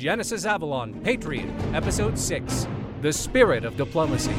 Genesis Avalon, Patriot, Episode 6 The Spirit of Diplomacy.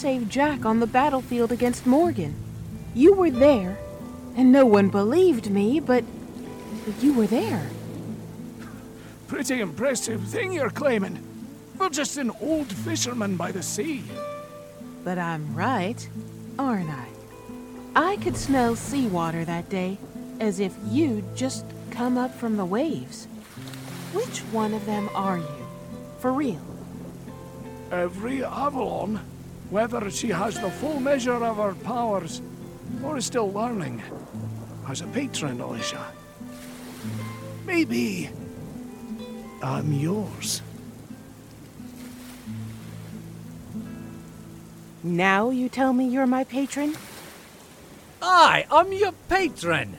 Save Jack on the battlefield against Morgan. You were there, and no one believed me, but, but you were there. Pretty impressive thing you're claiming. For just an old fisherman by the sea. But I'm right, aren't I? I could smell seawater that day, as if you'd just come up from the waves. Which one of them are you? For real? Every Avalon, whether she has the full measure of her powers or is still learning, as a patron, Alicia. Maybe I'm yours. Now you tell me you're my patron? Aye, I'm your patron.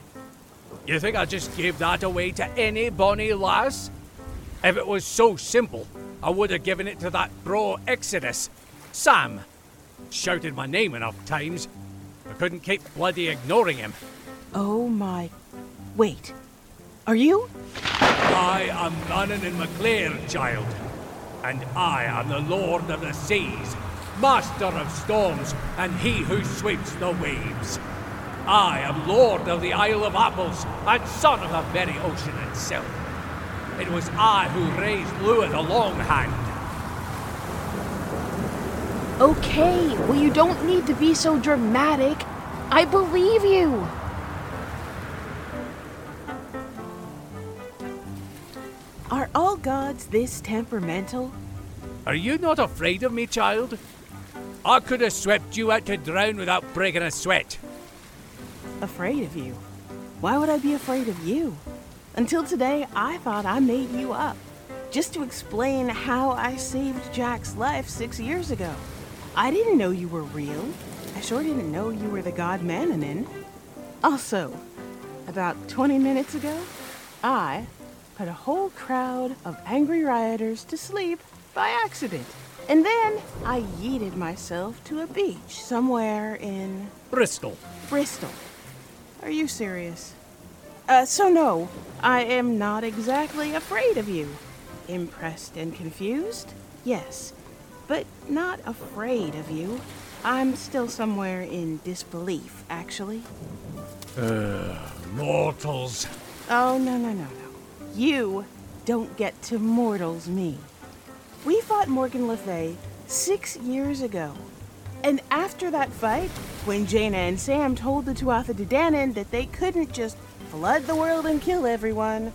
You think I just give that away to any bonny lass? If it was so simple, I would have given it to that bro Exodus, Sam. Shouted my name enough times. I couldn't keep bloody ignoring him. Oh my. Wait. Are you? I am Manannan mac Lir, child. And I am the Lord of the Seas, Master of Storms, and he who sweeps the waves. I am Lord of the Isle of Apples, and son of the very ocean itself. It was I who raised Lugh the Longhand. Okay, well, you don't need to be so dramatic. I believe you. Are all gods this temperamental? Are you not afraid of me, child? I could have swept you out to drown without breaking a sweat. Afraid of you? Why would I be afraid of you? Until today, I thought I made you up. Just to explain how I saved Jack's life six years ago. I didn't know you were real. I sure didn't know you were the god Manannan. Also, about 20 minutes ago, I put a whole crowd of angry rioters to sleep by accident. And then I yeeted myself to a beach somewhere in Bristol. Bristol. Are you serious? Uh, so no, I am not exactly afraid of you. Impressed and confused? Yes. But not afraid of you. I'm still somewhere in disbelief, actually. Uh, mortals. Oh, no, no, no, no. You don't get to mortals me. We fought Morgan Le Fay six years ago. And after that fight, when Jaina and Sam told the Tuatha De Danann that they couldn't just flood the world and kill everyone,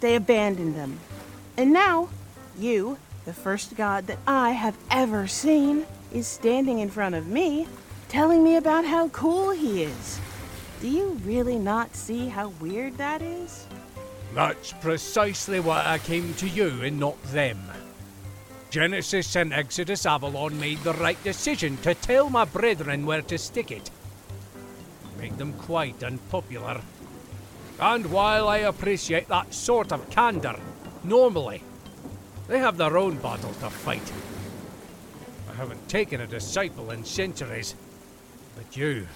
they abandoned them. And now, you, the first god that I have ever seen, is standing in front of me, telling me about how cool he is. Do you really not see how weird that is? That's precisely why I came to you and not them. Genesis and Exodus Avalon made the right decision to tell my brethren where to stick it. Make them quite unpopular. And while I appreciate that sort of candor, normally, they have their own battle to fight. I haven't taken a disciple in centuries, but you,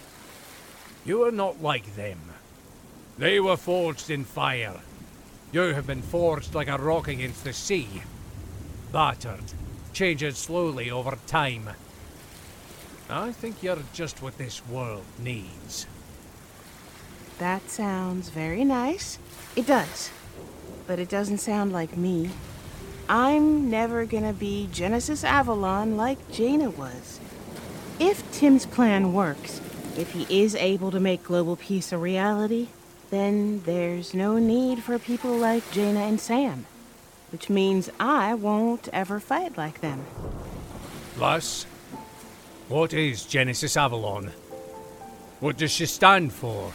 you are not like them. They were forged in fire. You have been forged like a rock against the sea. Battered, changing slowly over time. I think you're just what this world needs. That sounds very nice. It does. But it doesn't sound like me. I'm never gonna be Genesis Avalon like Jaina was. If Tim's plan works, if he is able to make global peace a reality, then there's no need for people like Jaina and Sam, which means I won't ever fight like them. Plus, what is Genesis Avalon? What does she stand for?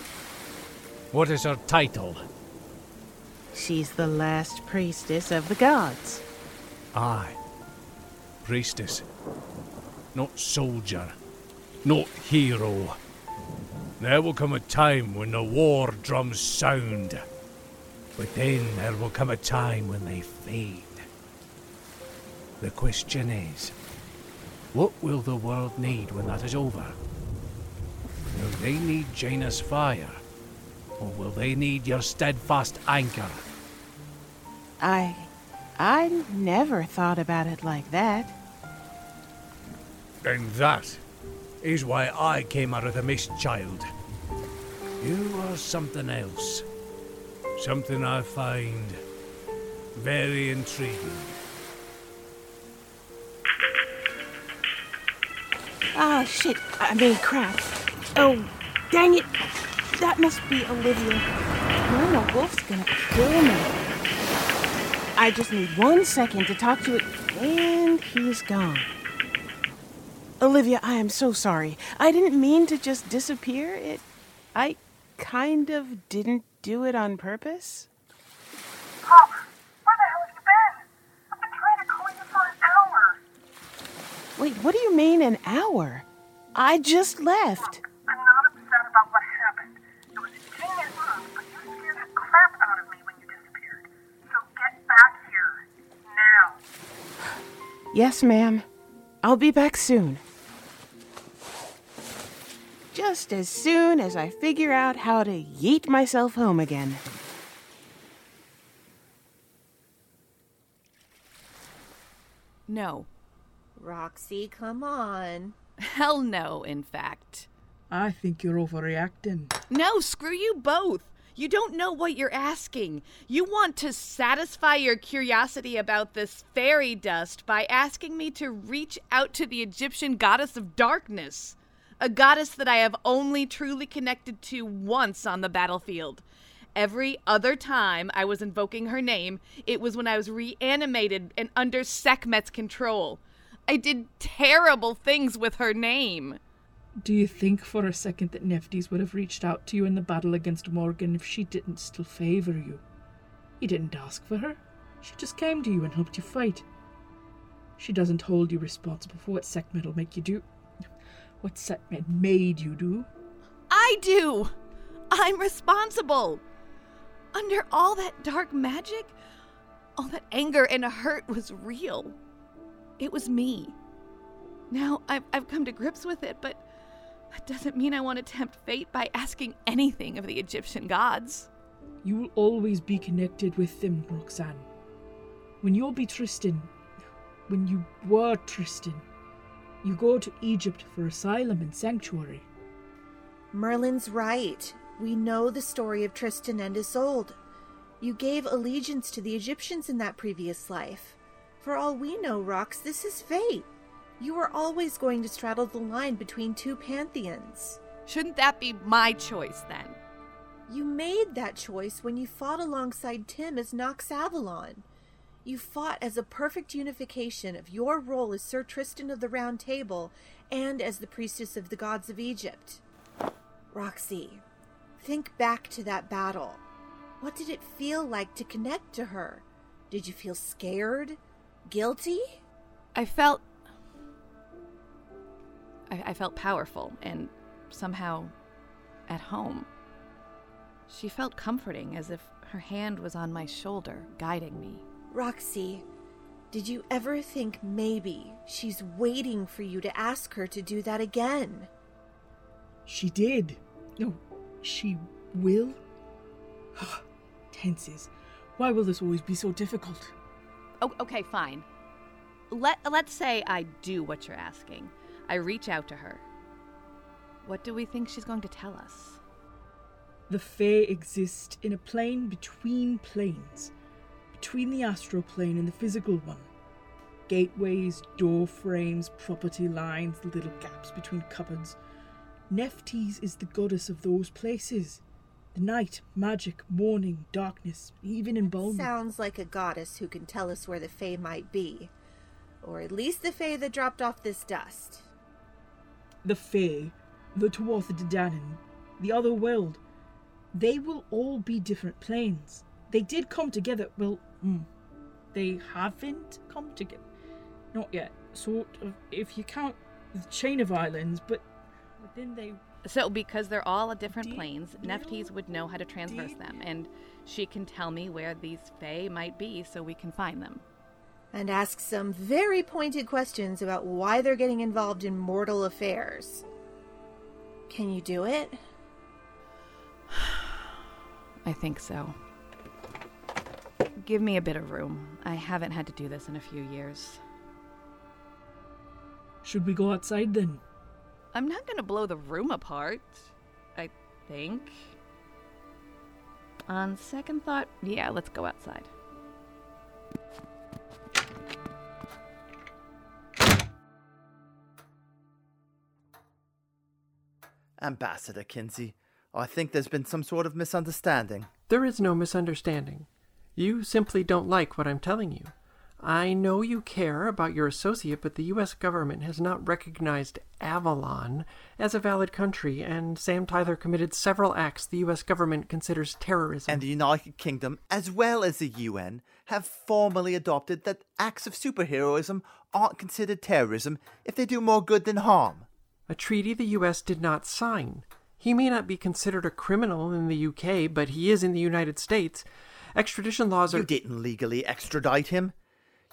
What is her title? She's the last priestess of the gods. Aye. Priestess. Not soldier. Not hero. There will come a time when the war drums sound. But then there will come a time when they fade. The question is, what will the world need when that is over? Will they need Jaina's fire? Or will they need your steadfast anchor? I. I never thought about it like that. And that is why I came out of the mist, child. You are something else. Something I find very intriguing. Ah, shit. I mean, crap. Oh, dang it. That must be Olivia. Myrna Wolf's gonna kill me. I just need one second to talk to it, and he's gone. Olivia, I am so sorry. I didn't mean to just disappear. It. I kind of didn't do it on purpose. Pop, where the hell have you been? I've been trying to call you for an hour. Wait, what do you mean an hour? I just left. Yes, ma'am. I'll be back soon. Just as soon as I figure out how to yeet myself home again. No. Roxy, come on. Hell no, in fact. I think you're overreacting. No, screw you both. You don't know what you're asking. You want to satisfy your curiosity about this fairy dust by asking me to reach out to the Egyptian goddess of darkness, a goddess that I have only truly connected to once on the battlefield. Every other time I was invoking her name, it was when I was reanimated and under Sekhmet's control. I did terrible things with her name. Do you think for a second that Nephthys would have reached out to you in the battle against Morgan if she didn't still favor you? You didn't ask for her. She just came to you and helped you fight. She doesn't hold you responsible for what Sekhmet will make you do. What Sekhmet made you do. I do! I'm responsible! Under all that dark magic, all that anger and hurt was real. It was me. Now I've, I've come to grips with it, but that doesn't mean I want to tempt fate by asking anything of the Egyptian gods. You will always be connected with them, Roxanne. When you'll be Tristan, when you were Tristan, you go to Egypt for asylum and sanctuary. Merlin's right. We know the story of Tristan and Isolde. You gave allegiance to the Egyptians in that previous life. For all we know, Rox, this is fate. You are always going to straddle the line between two pantheons. Shouldn't that be my choice then? You made that choice when you fought alongside Tim as Nox Avalon. You fought as a perfect unification of your role as Sir Tristan of the Round Table and as the priestess of the gods of Egypt. Roxy, think back to that battle. What did it feel like to connect to her? Did you feel scared? Guilty? I felt. I, I felt powerful and somehow at home. She felt comforting, as if her hand was on my shoulder, guiding me. Roxy, did you ever think maybe she's waiting for you to ask her to do that again? She did. No, she will. Ah, tenses. Why will this always be so difficult? Oh, okay, fine. Let let's say I do what you're asking. I reach out to her. What do we think she's going to tell us? The Fae exist in a plane between planes, between the astral plane and the physical one. Gateways, door frames, property lines, little gaps between cupboards. Nephthys is the goddess of those places. The night, magic, morning, darkness, even embalming. Sounds like a goddess who can tell us where the Fae might be. Or at least the Fae that dropped off this dust. The Fae, the Tuatha De Danann, the other world, they will all be different planes. They did come together. Well, mm, they haven't come together. Not yet. Sort of, if you count the chain of islands, but, then they. So, because they're all at different Did- planes, Nephthys would know how to transverse did- them, and she can tell me where these Fae might be so we can find them. And ask some very pointed questions about why they're getting involved in mortal affairs. Can you do it? I think so. Give me a bit of room. I haven't had to do this in a few years. Should we go outside then? I'm not gonna blow the room apart. I think. On second thought, yeah, let's go outside. Ambassador Kinsey, I think there's been some sort of misunderstanding. There is no misunderstanding. You simply don't like what I'm telling you. I know you care about your associate, but the U.S. government has not recognized Avalon as a valid country, and Sam Tyler committed several acts the U.S. government considers terrorism. And the United Kingdom, as well as the UN, have formally adopted that acts of superheroism aren't considered terrorism if they do more good than harm. A treaty the U.S. did not sign. He may not be considered a criminal in the U.K., but he is in the United States. Extradition laws are. You didn't legally extradite him.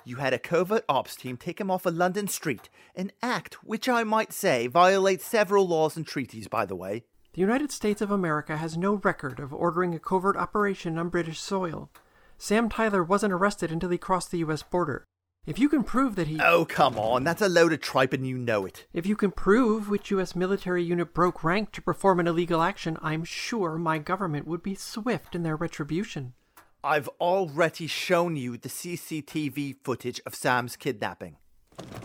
You had a covert ops team take him off a London street, an act which I might say violates several laws and treaties, by the way. The United States of America has no record of ordering a covert operation on British soil. Sam Tyler wasn't arrested until he crossed the U.S. border. If you can prove that he. Oh, come on, that's a load of tripe and you know it. If you can prove which U.S. military unit broke rank to perform an illegal action, I'm sure my government would be swift in their retribution. I've already shown you the CCTV footage of Sam's kidnapping.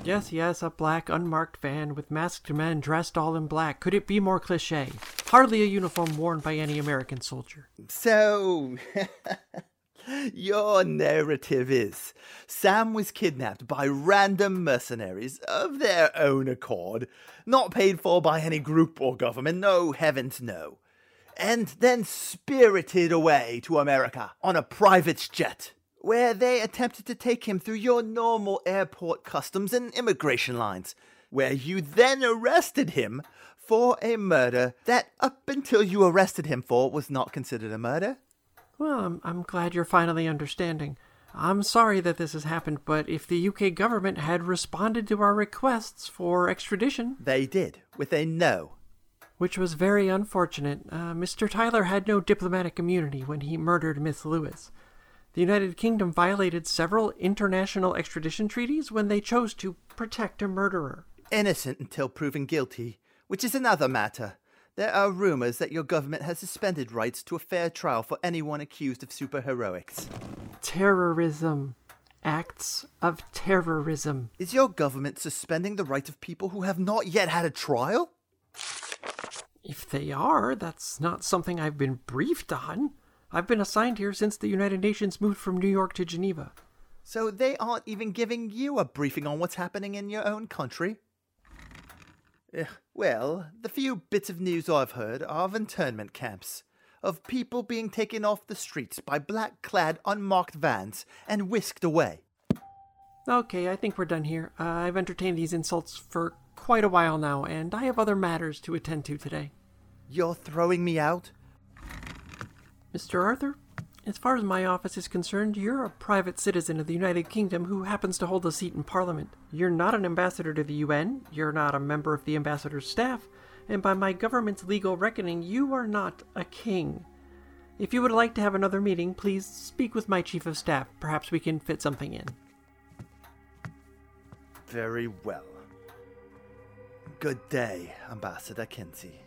Yes, yes, a black, unmarked van with masked men dressed all in black. Could it be more cliche? Hardly a uniform worn by any American soldier. So, your narrative is Sam was kidnapped by random mercenaries of their own accord, not paid for by any group or government, no heavens no, and then spirited away to America on a private jet. Where they attempted to take him through your normal airport customs and immigration lines, where you then arrested him for a murder that, up until you arrested him for, was not considered a murder. Well, I'm, I'm glad you're finally understanding. I'm sorry that this has happened, but if the UK government had responded to our requests for extradition, They did, with a no. which was very unfortunate, uh, Mr. Tyler had no diplomatic immunity when he murdered Miss Lewis. The United Kingdom violated several international extradition treaties when they chose to protect a murderer. Innocent until proven guilty, which is another matter. There are rumors that your government has suspended rights to a fair trial for anyone accused of superheroics. Terrorism. Acts of terrorism. Is your government suspending the rights of people who have not yet had a trial? If they are, that's not something I've been briefed on. I've been assigned here since the United Nations moved from New York to Geneva. So they aren't even giving you a briefing on what's happening in your own country? Eh, Well, the few bits of news I've heard are of internment camps, of people being taken off the streets by black clad, unmarked vans and whisked away. Okay, I think we're done here. Uh, I've entertained these insults for quite a while now, and I have other matters to attend to today. You're throwing me out? Mr. Arthur, as far as my office is concerned, you're a private citizen of the United Kingdom who happens to hold a seat in Parliament. You're not an ambassador to the UN, you're not a member of the ambassador's staff, and by my government's legal reckoning, you are not a king. If you would like to have another meeting, please speak with my chief of staff. Perhaps we can fit something in. Very well. Good day, Ambassador Kinsey.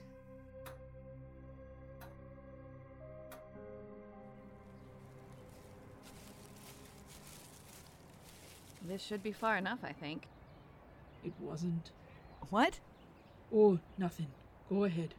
This should be far enough, I think. It wasn't. What? Oh, nothing. Go ahead.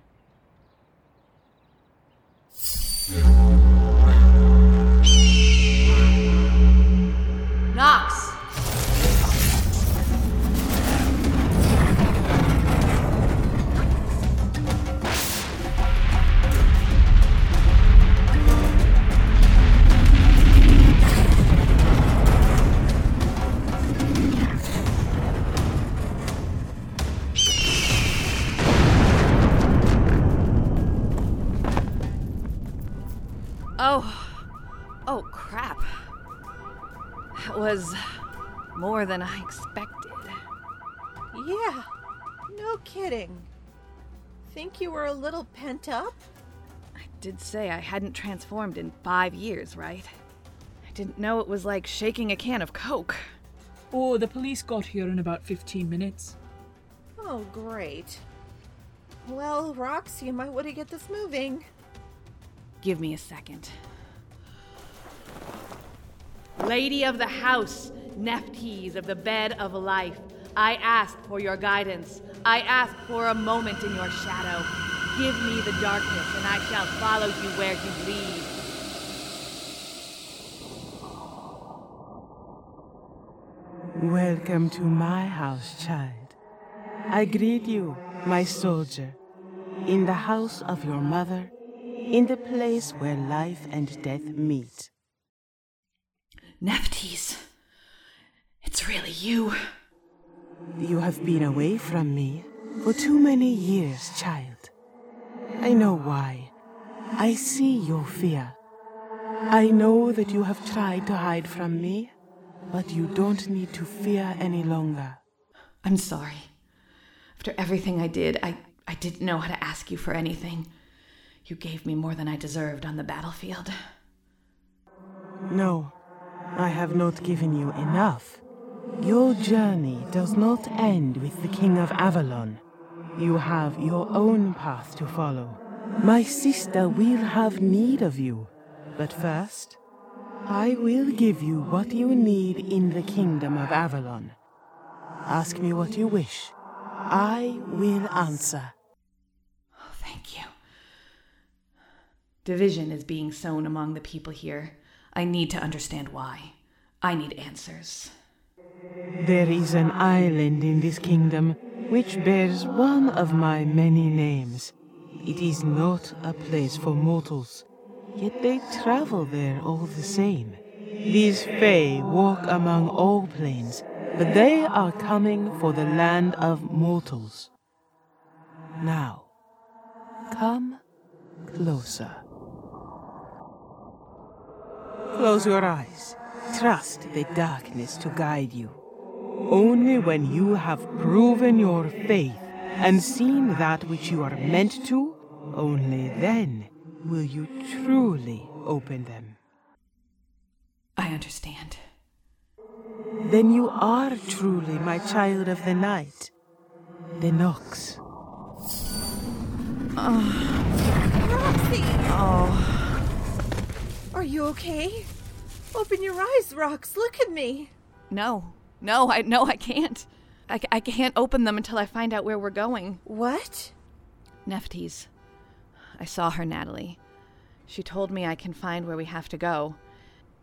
Think you were a little pent up? I did say I hadn't transformed in five years, right? I didn't know it was like shaking a can of Coke. Oh, the police got here in about 15 minutes. Oh, great. Well, Rox, you might want to get this moving. Give me a second. Lady of the house, Nephthys of the bed of life, I ask for your guidance. I ask for a moment in your shadow. Give me the darkness, and I shall follow you where you lead. Welcome to my house, child. I greet you, my soldier, in the house of your mother, in the place where life and death meet. Nephthys, it's really you. You have been away from me for too many years, child. I know why. I see your fear. I know that you have tried to hide from me, but you don't need to fear any longer. I'm sorry. After everything I did, I, I didn't know how to ask you for anything. You gave me more than I deserved on the battlefield. No, I have not given you enough. Your journey does not end with the King of Avalon. You have your own path to follow. My sister will have need of you. But first, I will give you what you need in the Kingdom of Avalon. Ask me what you wish. I will answer. Oh, thank you. Division is being sown among the people here. I need to understand why. I need answers. There is an island in this kingdom which bears one of my many names. It is not a place for mortals, yet they travel there all the same. These Fae walk among all planes, but they are coming for the land of mortals. Now, come closer. Close your eyes. Trust the darkness to guide you. Only when you have proven your faith and seen that which you are meant to, only then will you truly open them. I understand. Then you are truly my child of the night. The Nox. Ah. Roxy! Oh, Are you okay? Open your eyes, Rox. Look at me. no. No, I no, I can't. I, I can't open them until I find out where we're going. What? Nephthys. I saw her, Natalie. She told me I can find where we have to go.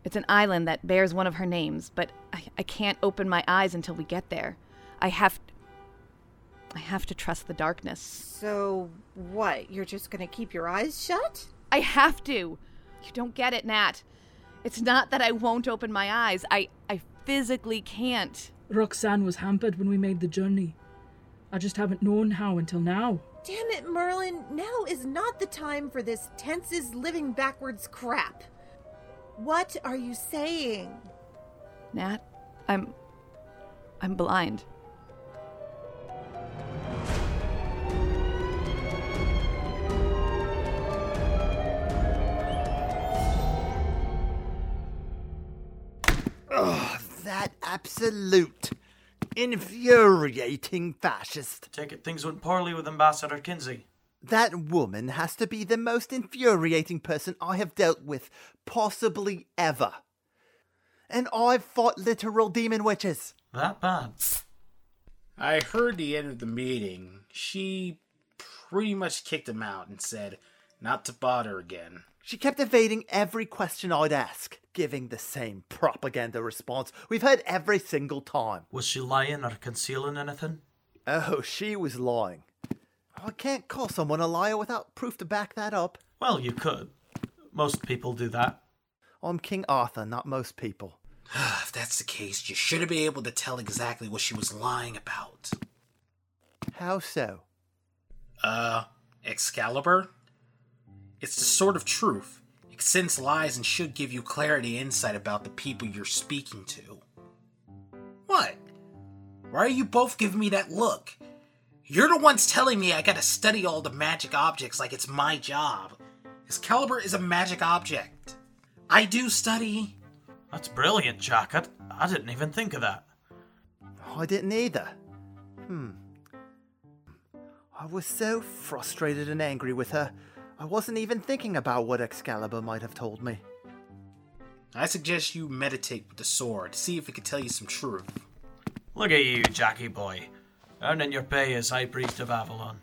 It's an island that bears one of her names, but I, I can't open my eyes until we get there. I have. I have to trust the darkness. So, what? You're just gonna keep your eyes shut? I have to! You don't get it, Nat. It's not that I won't open my eyes. I, I physically can't. Roxanne was hampered when we made the journey. I just haven't known how until now. Damn it, Merlin. Now is not the time for this tenses living backwards crap. What are you saying? Nat, I'm. I'm blind. Absolute infuriating fascist. Take it things went poorly with Ambassador Kinsey. That woman has to be the most infuriating person I have dealt with, possibly ever. And I've fought literal demon witches. That bad. I heard the end of the meeting. She pretty much kicked him out and said not to bother again. She kept evading every question I'd ask, giving the same propaganda response we've heard every single time. Was she lying or concealing anything? Oh, she was lying. I can't call someone a liar without proof to back that up. Well, you could. Most people do that. I'm King Arthur, not most people. if that's the case, you should have been able to tell exactly what she was lying about. How so? Uh, Excalibur? It's the sort of truth. It sense lies and should give you clarity and insight about the people you're speaking to. What? Why are you both giving me that look? You're the ones telling me I gotta study all the magic objects like it's my job. Excalibur is a magic object. I do study. That's brilliant, Jack. I, I didn't even think of that. I didn't either. Hmm. I was so frustrated and angry with her, I wasn't even thinking about what Excalibur might have told me. I suggest you meditate with the sword, see if it can tell you some truth. Look at you, Jackie boy. Earning your pay as High Priest of Avalon.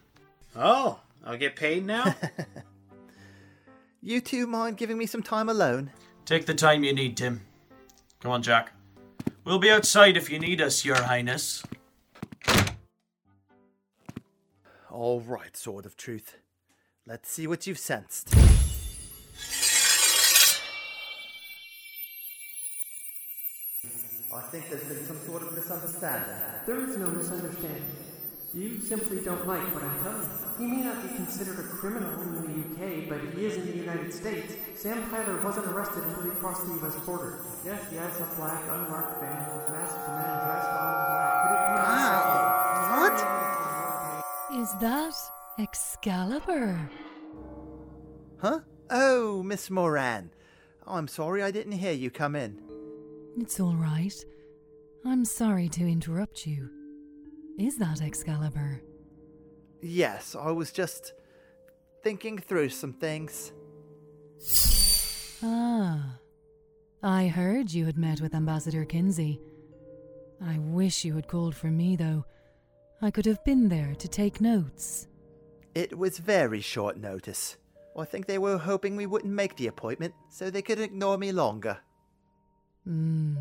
Oh, I'll get paid now? You two mind giving me some time alone? Take the time you need, Tim. Come on, Jack. We'll be outside if you need us, Your Highness. All right, Sword of Truth. Let's see what you've sensed. I think there's been some sort of misunderstanding. There is no misunderstanding. You simply don't like what I'm telling you. He may not be considered a criminal in the UK, but he is in the United States. Sam Tyler wasn't arrested until he crossed the US border. Yes, he has a black, unmarked van with masked men dressed all in black. Could it be Wow. What? Is that Excalibur? Huh? Oh, Miss Moran. I'm sorry I didn't hear you come in. It's all right. I'm sorry to interrupt you. Is that Excalibur? Yes, I was just thinking through some things. Ah. I heard you had met with Ambassador Kinsey. I wish you had called for me, though. I could have been there to take notes. It was very short notice. I think they were hoping we wouldn't make the appointment, so they could ignore me longer. Hmm,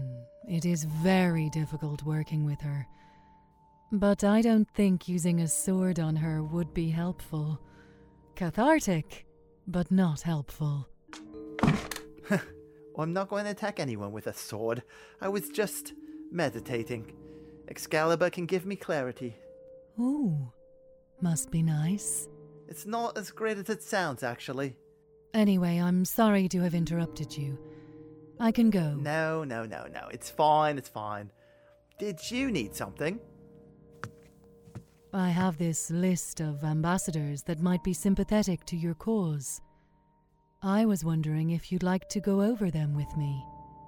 it is very difficult working with her. But I don't think using a sword on her would be helpful. Cathartic, but not helpful. I'm not going to attack anyone with a sword. I was just meditating. Excalibur can give me clarity. Ooh, must be nice. It's not as great as it sounds, actually. Anyway, I'm sorry to have interrupted you. I can go. No, no, no, no. It's fine, it's fine. Did you need something? I have this list of ambassadors that might be sympathetic to your cause. I was wondering if you'd like to go over them with me.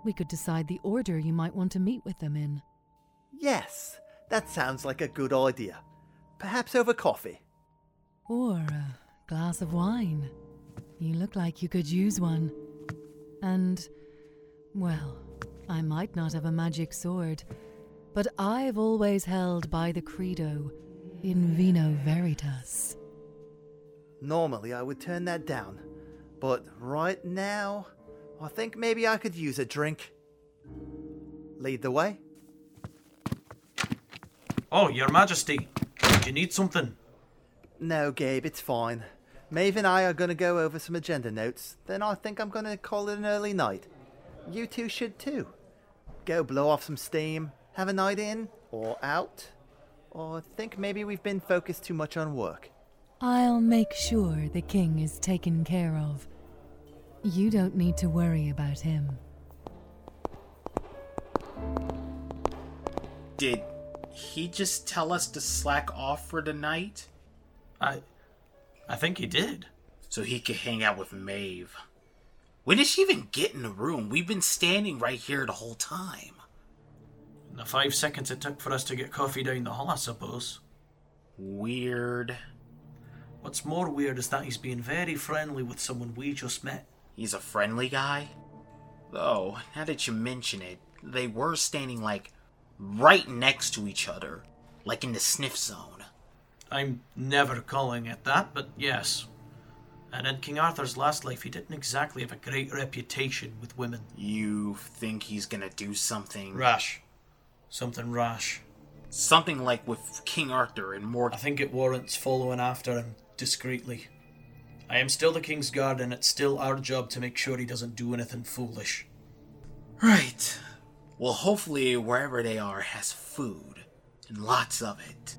We could decide the order you might want to meet with them in. Yes, that sounds like a good idea. Perhaps over coffee. Or a glass of wine. You look like you could use one. And, well, I might not have a magic sword, but I've always held by the credo in vino veritas. Normally, I would turn that down, but right now, I think maybe I could use a drink. Lead the way. Oh, Your Majesty. Do you need something? No, Gabe, it's fine. Maeve and I are going to go over some agenda notes, then I think I'm going to call it an early night. You two should too. Go blow off some steam, have a night in, or out. Or think maybe we've been focused too much on work. I'll make sure the king is taken care of. You don't need to worry about him. Did he just tell us to slack off for the night? I. I think he did. So he could hang out with Maeve. When did she even get in the room? We've been standing right here the whole time. In the five seconds it took for us to get coffee down the hall, I suppose. Weird. What's more weird is that he's being very friendly with someone we just met. He's a friendly guy? Though, now that you mention it, they were standing like right next to each other, like in the sniff zone. I'm never calling it that, but yes. And in King Arthur's last life, he didn't exactly have a great reputation with women. You think he's gonna do something Rash. Something rash. Something like with King Arthur and Morgan. I think it warrants following after him discreetly. I am still the King's Guard, and it's still our job to make sure he doesn't do anything foolish. Right. Well, hopefully, wherever they are has food, and lots of it.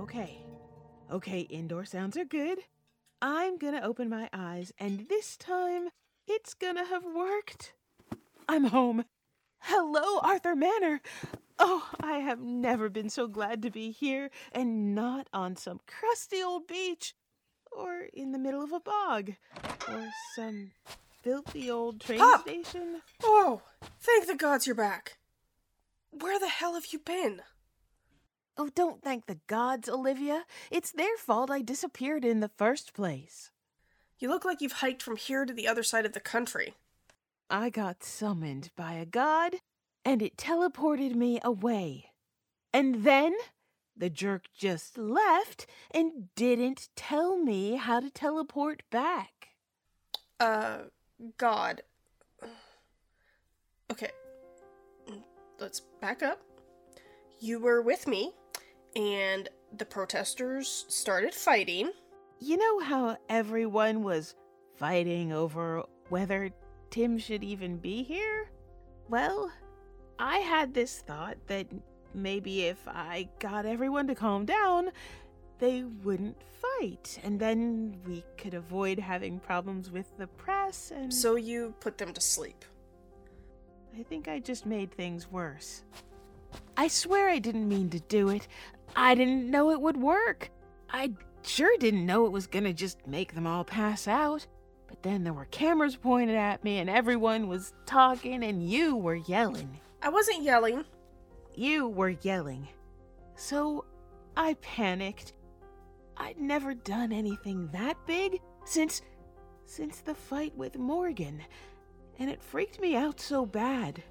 Okay, okay, indoor sounds are good. I'm gonna open my eyes, and this time it's gonna have worked. I'm home. Hello, Arthur Manor. Oh, I have never been so glad to be here and not on some crusty old beach or in the middle of a bog or some filthy old train Pop! station. Oh, thank the gods you're back. Where the hell have you been? Oh, don't thank the gods, Olivia. It's their fault I disappeared in the first place. You look like you've hiked from here to the other side of the country. I got summoned by a god, and it teleported me away. And then the jerk just left and didn't tell me how to teleport back. Uh, God. Okay. Let's back up. You were with me, and the protesters started fighting. You know how everyone was fighting over whether Tim should even be here? Well, I had this thought that maybe if I got everyone to calm down, they wouldn't fight, and then we could avoid having problems with the press and. So you put them to sleep. I think I just made things worse. I swear I didn't mean to do it. I didn't know it would work. I sure didn't know it was gonna just make them all pass out. But then there were cameras pointed at me, and everyone was talking, and you were yelling. I wasn't yelling. You were yelling. So I panicked. I'd never done anything that big since. since the fight with Morgan, and it freaked me out so bad.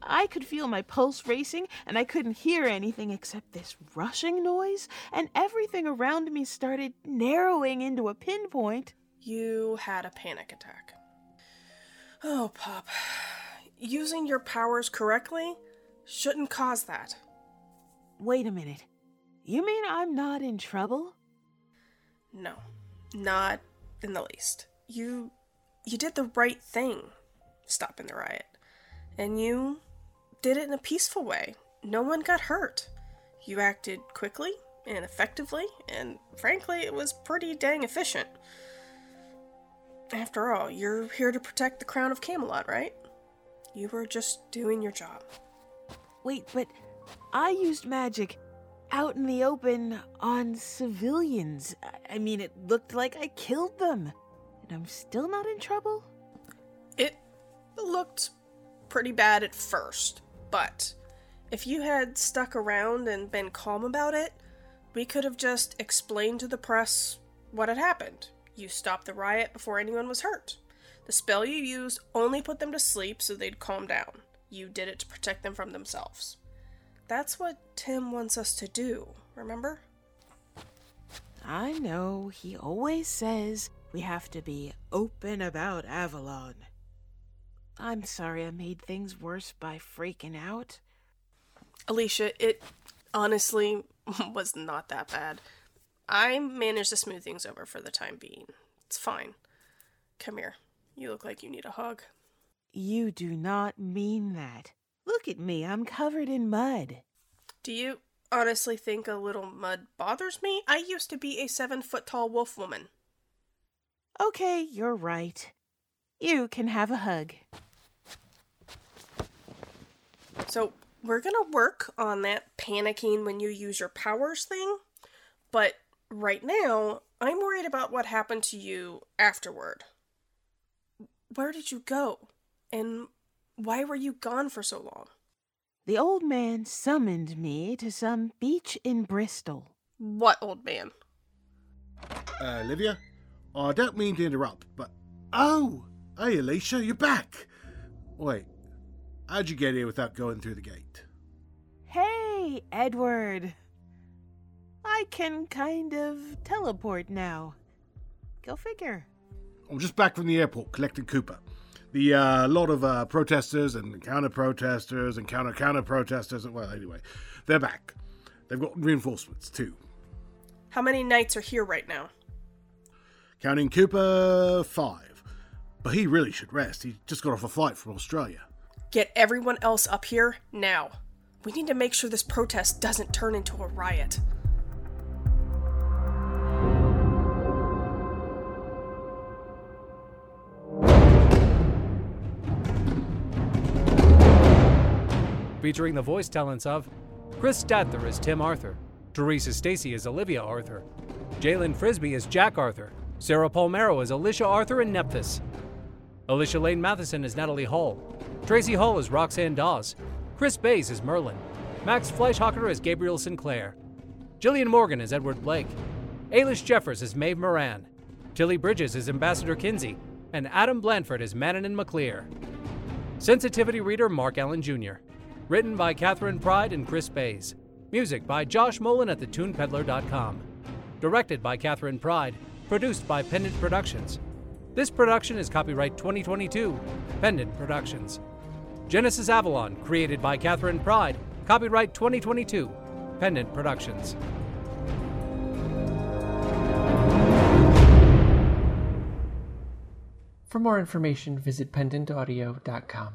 I could feel my pulse racing, and I couldn't hear anything except this rushing noise, and everything around me started narrowing into a pinpoint. You had a panic attack. Oh, Pop. Using your powers correctly shouldn't cause that. Wait a minute. You mean I'm not in trouble? No, not in the least. You you did the right thing, stopping the riot. And you did it in a peaceful way. No one got hurt. You acted quickly and effectively, and frankly, it was pretty dang efficient. After all, you're here to protect the crown of Camelot, right? You were just doing your job. Wait, but I used magic out in the open on civilians. I- mean, it looked like I killed them. And I'm still not in trouble? It looked pretty bad at first, but if you had stuck around and been calm about it, we could have just explained to the press what had happened. You stopped the riot before anyone was hurt. The spell you used only put them to sleep so they'd calm down. You did it to protect them from themselves. That's what Tim wants us to do, remember? I know. He always says we have to be open about Avalon. I'm sorry I made things worse by freaking out. Alicia, it honestly was not that bad. I managed to smooth things over for the time being. It's fine. Come here. You look like you need a hug. You do not mean that. Look at me, I'm covered in mud. Do you honestly think a little mud bothers me? I used to be a seven foot tall wolf woman. Okay, you're right. You can have a hug. So, we're gonna work on that panicking when you use your powers thing, but right now, I'm worried about what happened to you afterward. Where did you go? And why were you gone for so long? The old man summoned me to some beach in Bristol. What old man? Uh, Olivia, I don't mean to interrupt, but. Oh! Hey, Alicia, you're back! Wait, how'd you get here without going through the gate? Hey, Edward. I can kind of teleport now. Go figure. I'm just back from the airport collecting Cooper. The uh, lot of uh, protesters and counter protesters and counter counter protesters. Well, anyway, they're back. They've got reinforcements too. How many knights are here right now? Counting Cooper, five. But he really should rest. He just got off a flight from Australia. Get everyone else up here now. We need to make sure this protest doesn't turn into a riot. Featuring the voice talents of Chris Stather as Tim Arthur, Teresa Stacy as Olivia Arthur, Jalen Frisbee as Jack Arthur, Sarah Palmero as Alicia Arthur and Nephthys, Alicia Lane Matheson as Natalie Hall, Tracy Hall as Roxanne Dawes, Chris Bays as Merlin, Max Fleischhocker as Gabriel Sinclair, Jillian Morgan as Edward Blake, Ailish Jeffers as Maeve Moran, Tilly Bridges as Ambassador Kinsey, and Adam Blandford as Manannan mac Lir. Sensitivity reader Mark Allen Jr. Written by Catherine Pride and Chris Bays. Music by Josh Mullen at thetunepeddler.com. Directed by Catherine Pride. Produced by Pendant Productions. This production is copyright 2022, Pendant Productions. Genesis Avalon, created by Catherine Pride. Copyright 2022, Pendant Productions. For more information, visit pendantaudio.com.